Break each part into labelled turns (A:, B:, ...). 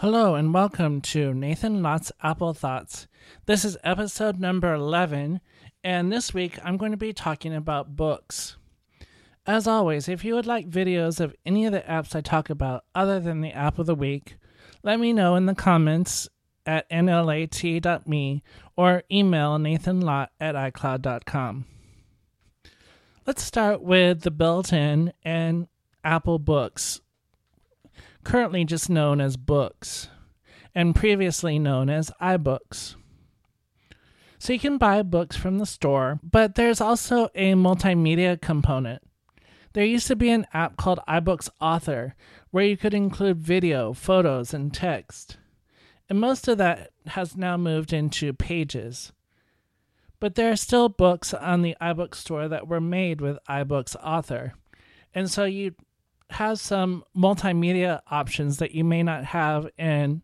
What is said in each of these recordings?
A: Hello and welcome to Nathan Lott's Apple Thoughts. This is episode number 11, and this week I'm going to be talking about books. As always, if you would like videos of any of the apps I talk about other than the app of the week, let me know in the comments at nlat.me or email nathanlott at icloud.com. Let's start with the built in and Apple Books currently just known as books, and previously known as iBooks. So you can buy books from the store, but there's also a multimedia component. There used to be an app called iBooks Author where you could include video, photos, and text. And most of that has now moved into pages. But there are still books on the iBook store that were made with iBooks Author. And so you has some multimedia options that you may not have in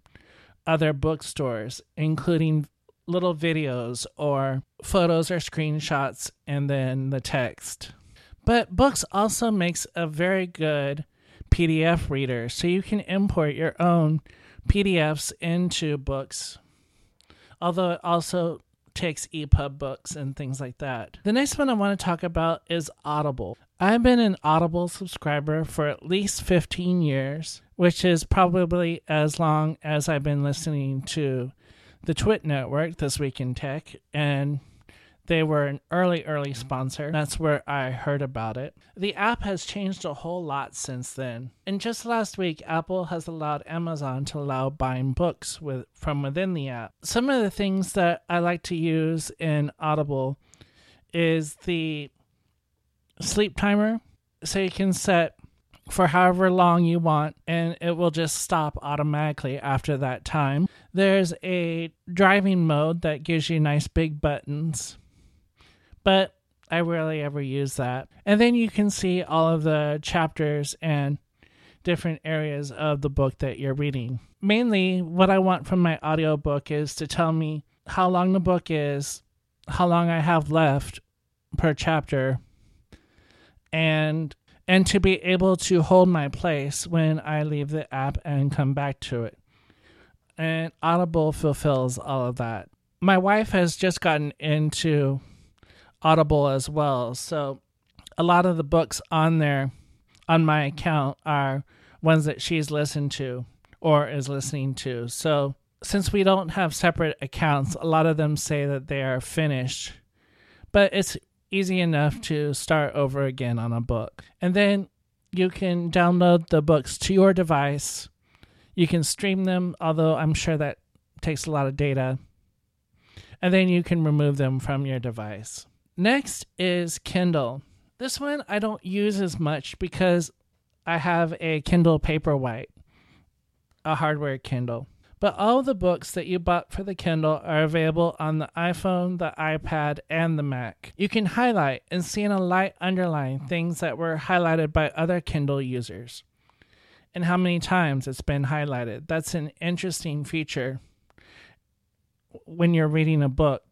A: other bookstores, including little videos or photos or screenshots and then the text. But Books also makes a very good PDF reader, so you can import your own PDFs into Books. Although it also takes EPUB books and things like that. The next one I want to talk about is Audible. I've been an Audible subscriber for at least 15 years, which is probably as long as I've been listening to the Twit Network, This Week in Tech, and they were an early, early mm-hmm. sponsor. That's where I heard about it. The app has changed a whole lot since then. And just last week, Apple has allowed Amazon to allow buying books with from within the app. Some of the things that I like to use in Audible is the sleep timer. So you can set for however long you want and it will just stop automatically after that time. There's a driving mode that gives you nice big buttons but I rarely ever use that. And then you can see all of the chapters and different areas of the book that you're reading. Mainly, what I want from my audiobook is to tell me how long the book is, how long I have left per chapter, and and to be able to hold my place when I leave the app and come back to it. And Audible fulfills all of that. My wife has just gotten into Audible as well. So a lot of the books on there on my account are ones that she's listened to or is listening to. So since we don't have separate accounts, a lot of them say that they are finished. But it's easy enough to start over again on a book. And then you can download the books to your device. You can stream them, although I'm sure that takes a lot of data. And then you can remove them from your device. Next is Kindle. This one I don't use as much because I have a Kindle Paperwhite, a hardware Kindle. But all the books that you bought for the Kindle are available on the iPhone, the iPad, and the Mac. You can highlight and see in a light underline things that were highlighted by other Kindle users and how many times it's been highlighted. That's an interesting feature when you're reading a book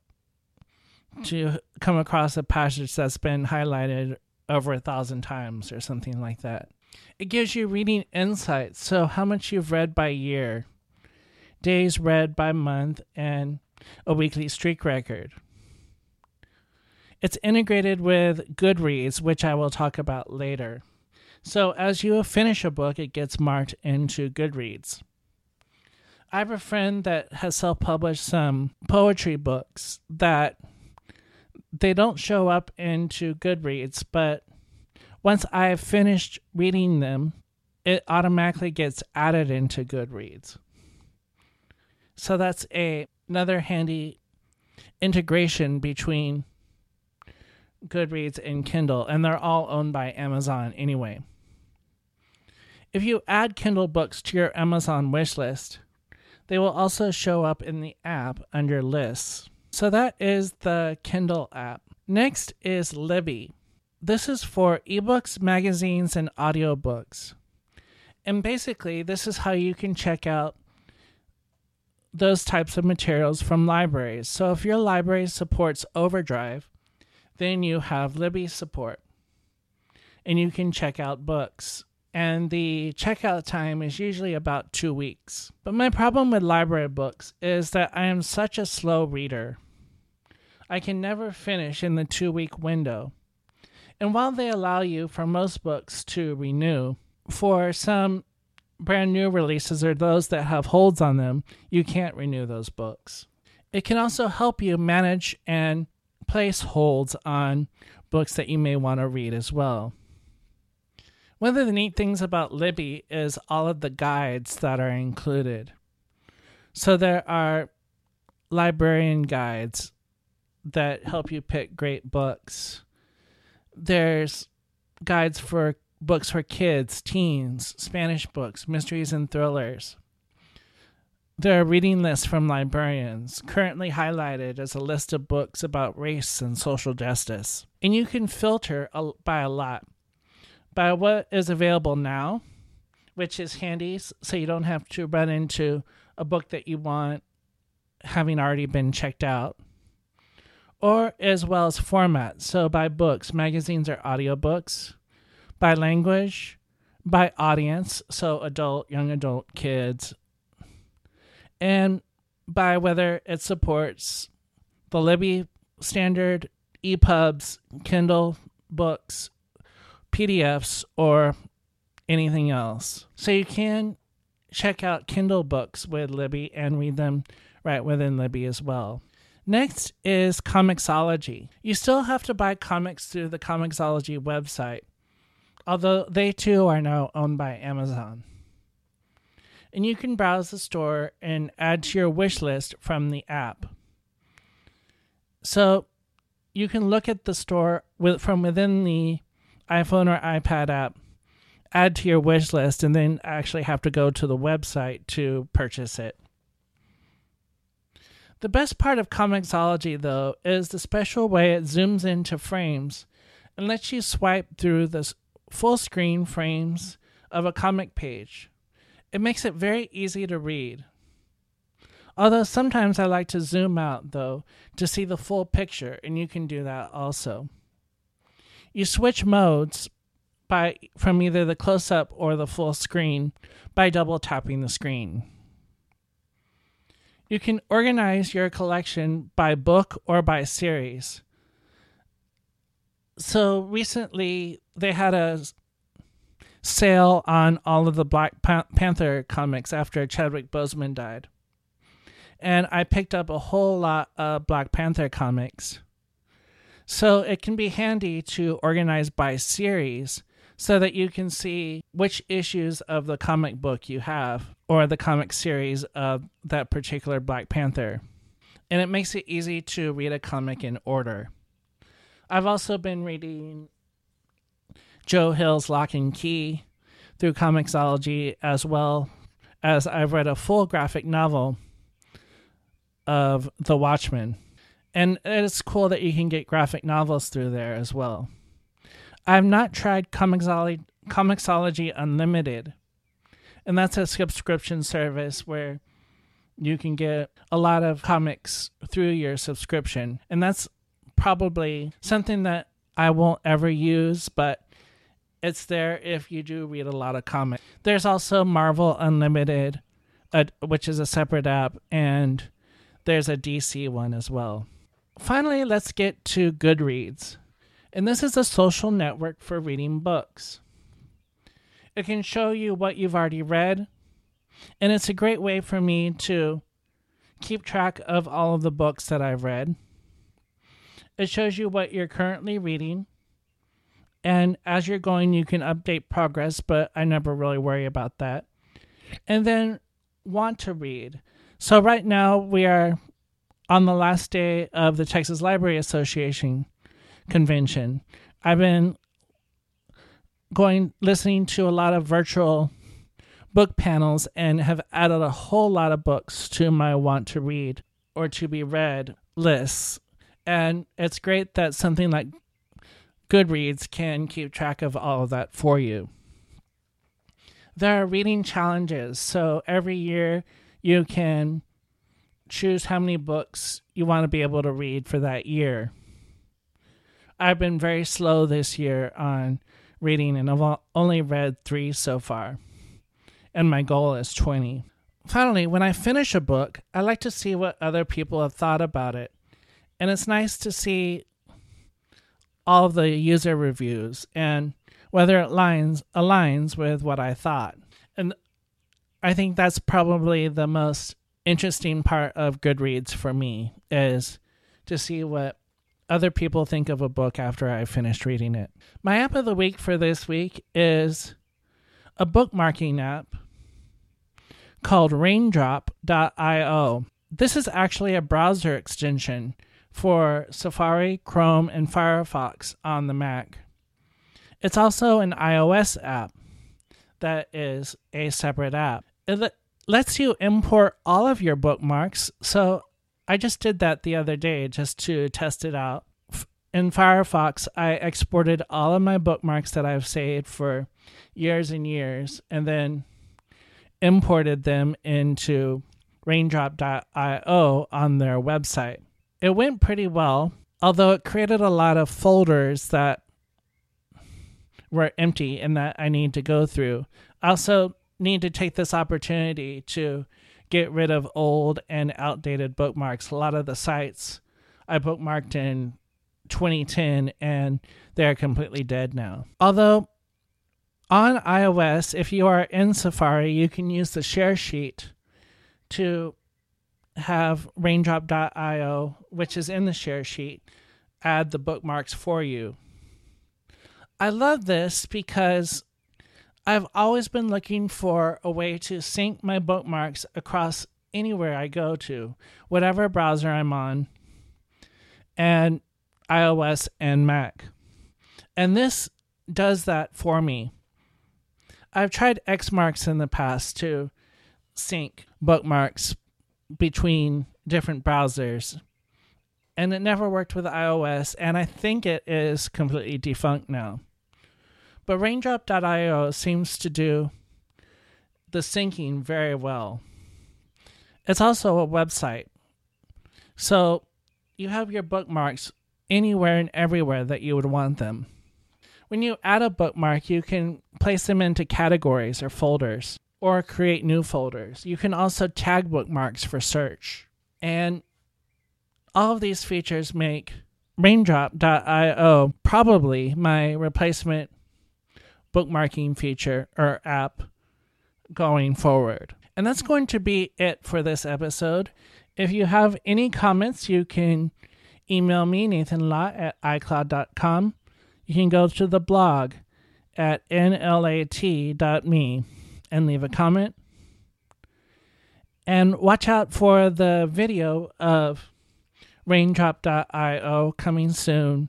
A: to come across a passage that's been highlighted over a thousand times or something like that. It gives you reading insights, so how much you've read by year, days read by month, and a weekly streak record. It's integrated with Goodreads, which I will talk about later. So as you finish a book, it gets marked into Goodreads. I have a friend that has self published some poetry books that they don't show up into Goodreads, but once I've finished reading them, it automatically gets added into Goodreads. So that's a another handy integration between Goodreads and Kindle, and they're all owned by Amazon anyway. If you add Kindle books to your Amazon wish list, they will also show up in the app under lists. So that is the Kindle app. Next is Libby. This is for ebooks, magazines, and audiobooks. And basically, this is how you can check out those types of materials from libraries. So if your library supports Overdrive, then you have Libby support. And you can check out books and the checkout time is usually about two weeks. But my problem with library books is that I am such a slow reader. I can never finish in the two week window. And while they allow you for most books to renew, for some brand new releases or those that have holds on them, you can't renew those books. It can also help you manage and place holds on books that you may want to read as well. One of the neat things about Libby is all of the guides that are included. So there are librarian guides that help you pick great books. There's guides for books for kids, teens, Spanish books, mysteries and thrillers. There are reading lists from librarians, currently highlighted as a list of books about race and social justice. And you can filter by a lot by what is available now, which is handy so you don't have to run into a book that you want having already been checked out. Or as well as format, so by books, magazines or audiobooks, by language, by audience, so adult, young adult, kids, and by whether it supports the Libby standard, EPUBs, Kindle books, PDFs or anything else. So you can check out Kindle books with Libby and read them right within Libby as well. Next is Comixology. You still have to buy comics through the Comixology website, although they too are now owned by Amazon. And you can browse the store and add to your wish list from the app. So you can look at the store with, from within the iPhone or iPad app, add to your wish list, and then actually have to go to the website to purchase it. The best part of Comixology, though, is the special way it zooms into frames and lets you swipe through the full screen frames of a comic page. It makes it very easy to read. Although sometimes I like to zoom out, though, to see the full picture, and you can do that also. You switch modes by from either the close up or the full screen by double tapping the screen. You can organize your collection by book or by series. So recently they had a sale on all of the Black Panther comics after Chadwick Boseman died. And I picked up a whole lot of Black Panther comics so it can be handy to organize by series so that you can see which issues of the comic book you have or the comic series of that particular Black Panther. And it makes it easy to read a comic in order. I've also been reading Joe Hill's Locke and Key through Comixology as well as I've read a full graphic novel of The Watchmen and it's cool that you can get graphic novels through there as well. I've not tried Comixology, Comixology Unlimited, and that's a subscription service where you can get a lot of comics through your subscription, and that's probably something that I won't ever use, but it's there if you do read a lot of comics. There's also Marvel Unlimited, which is a separate app, and there's a DC one as well. Finally, let's get to Goodreads. And this is a social network for reading books. It can show you what you've already read, and it's a great way for me to keep track of all of the books that I've read. It shows you what you're currently reading, and as you're going, you can update progress, but I never really worry about that. And then want to read. So, right now, we are on the last day of the Texas Library Association convention, I've been going listening to a lot of virtual book panels and have added a whole lot of books to my want to read or to be read lists. And it's great that something like Goodreads can keep track of all of that for you. There are reading challenges. So every year you can choose how many books you want to be able to read for that year. I've been very slow this year on reading, and I've only read three so far. And my goal is 20. Finally, when I finish a book, I like to see what other people have thought about it. And it's nice to see all the user reviews and whether it lines aligns with what I thought. And I think that's probably the most interesting part of Goodreads for me is to see what other people think of a book after I've finished reading it. My app of the week for this week is a bookmarking app called raindrop.io. This is actually a browser extension for Safari, Chrome, and Firefox on the Mac. It's also an iOS app that is a separate app. It lets you import all of your bookmarks. So I just did that the other day just to test it out. In Firefox, I exported all of my bookmarks that I've saved for years and years and then imported them into raindrop.io on their website. It went pretty well, although it created a lot of folders that were empty and that I need to go through. I also need to take this opportunity to get rid of old and outdated bookmarks. A lot of the sites I bookmarked in 2010 and they're completely dead now. Although on iOS, if you are in Safari, you can use the share sheet to have raindrop.io, which is in the share sheet, add the bookmarks for you. I love this because I've always been looking for a way to sync my bookmarks across anywhere I go to, whatever browser I'm on, and iOS and Mac. And this does that for me. I've tried Xmarks in the past to sync bookmarks between different browsers, and it never worked with iOS, and I think it is completely defunct now. But Raindrop.io seems to do the syncing very well. It's also a website. So you have your bookmarks anywhere and everywhere that you would want them. When you add a bookmark, you can place them into categories or folders or create new folders. You can also tag bookmarks for search. And all of these features make raindrop.io probably my replacement bookmarking feature or app going forward. And that's going to be it for this episode. If you have any comments, you can email me, Nathan Lott at iCloud.com. You can go to the blog at nlat.me and leave a comment. And watch out for the video of raindrop.io coming soon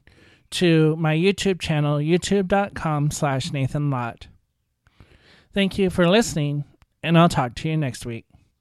A: to my YouTube channel, youtube.com slash Nathan Lott. Thank you for listening, and I'll talk to you next week.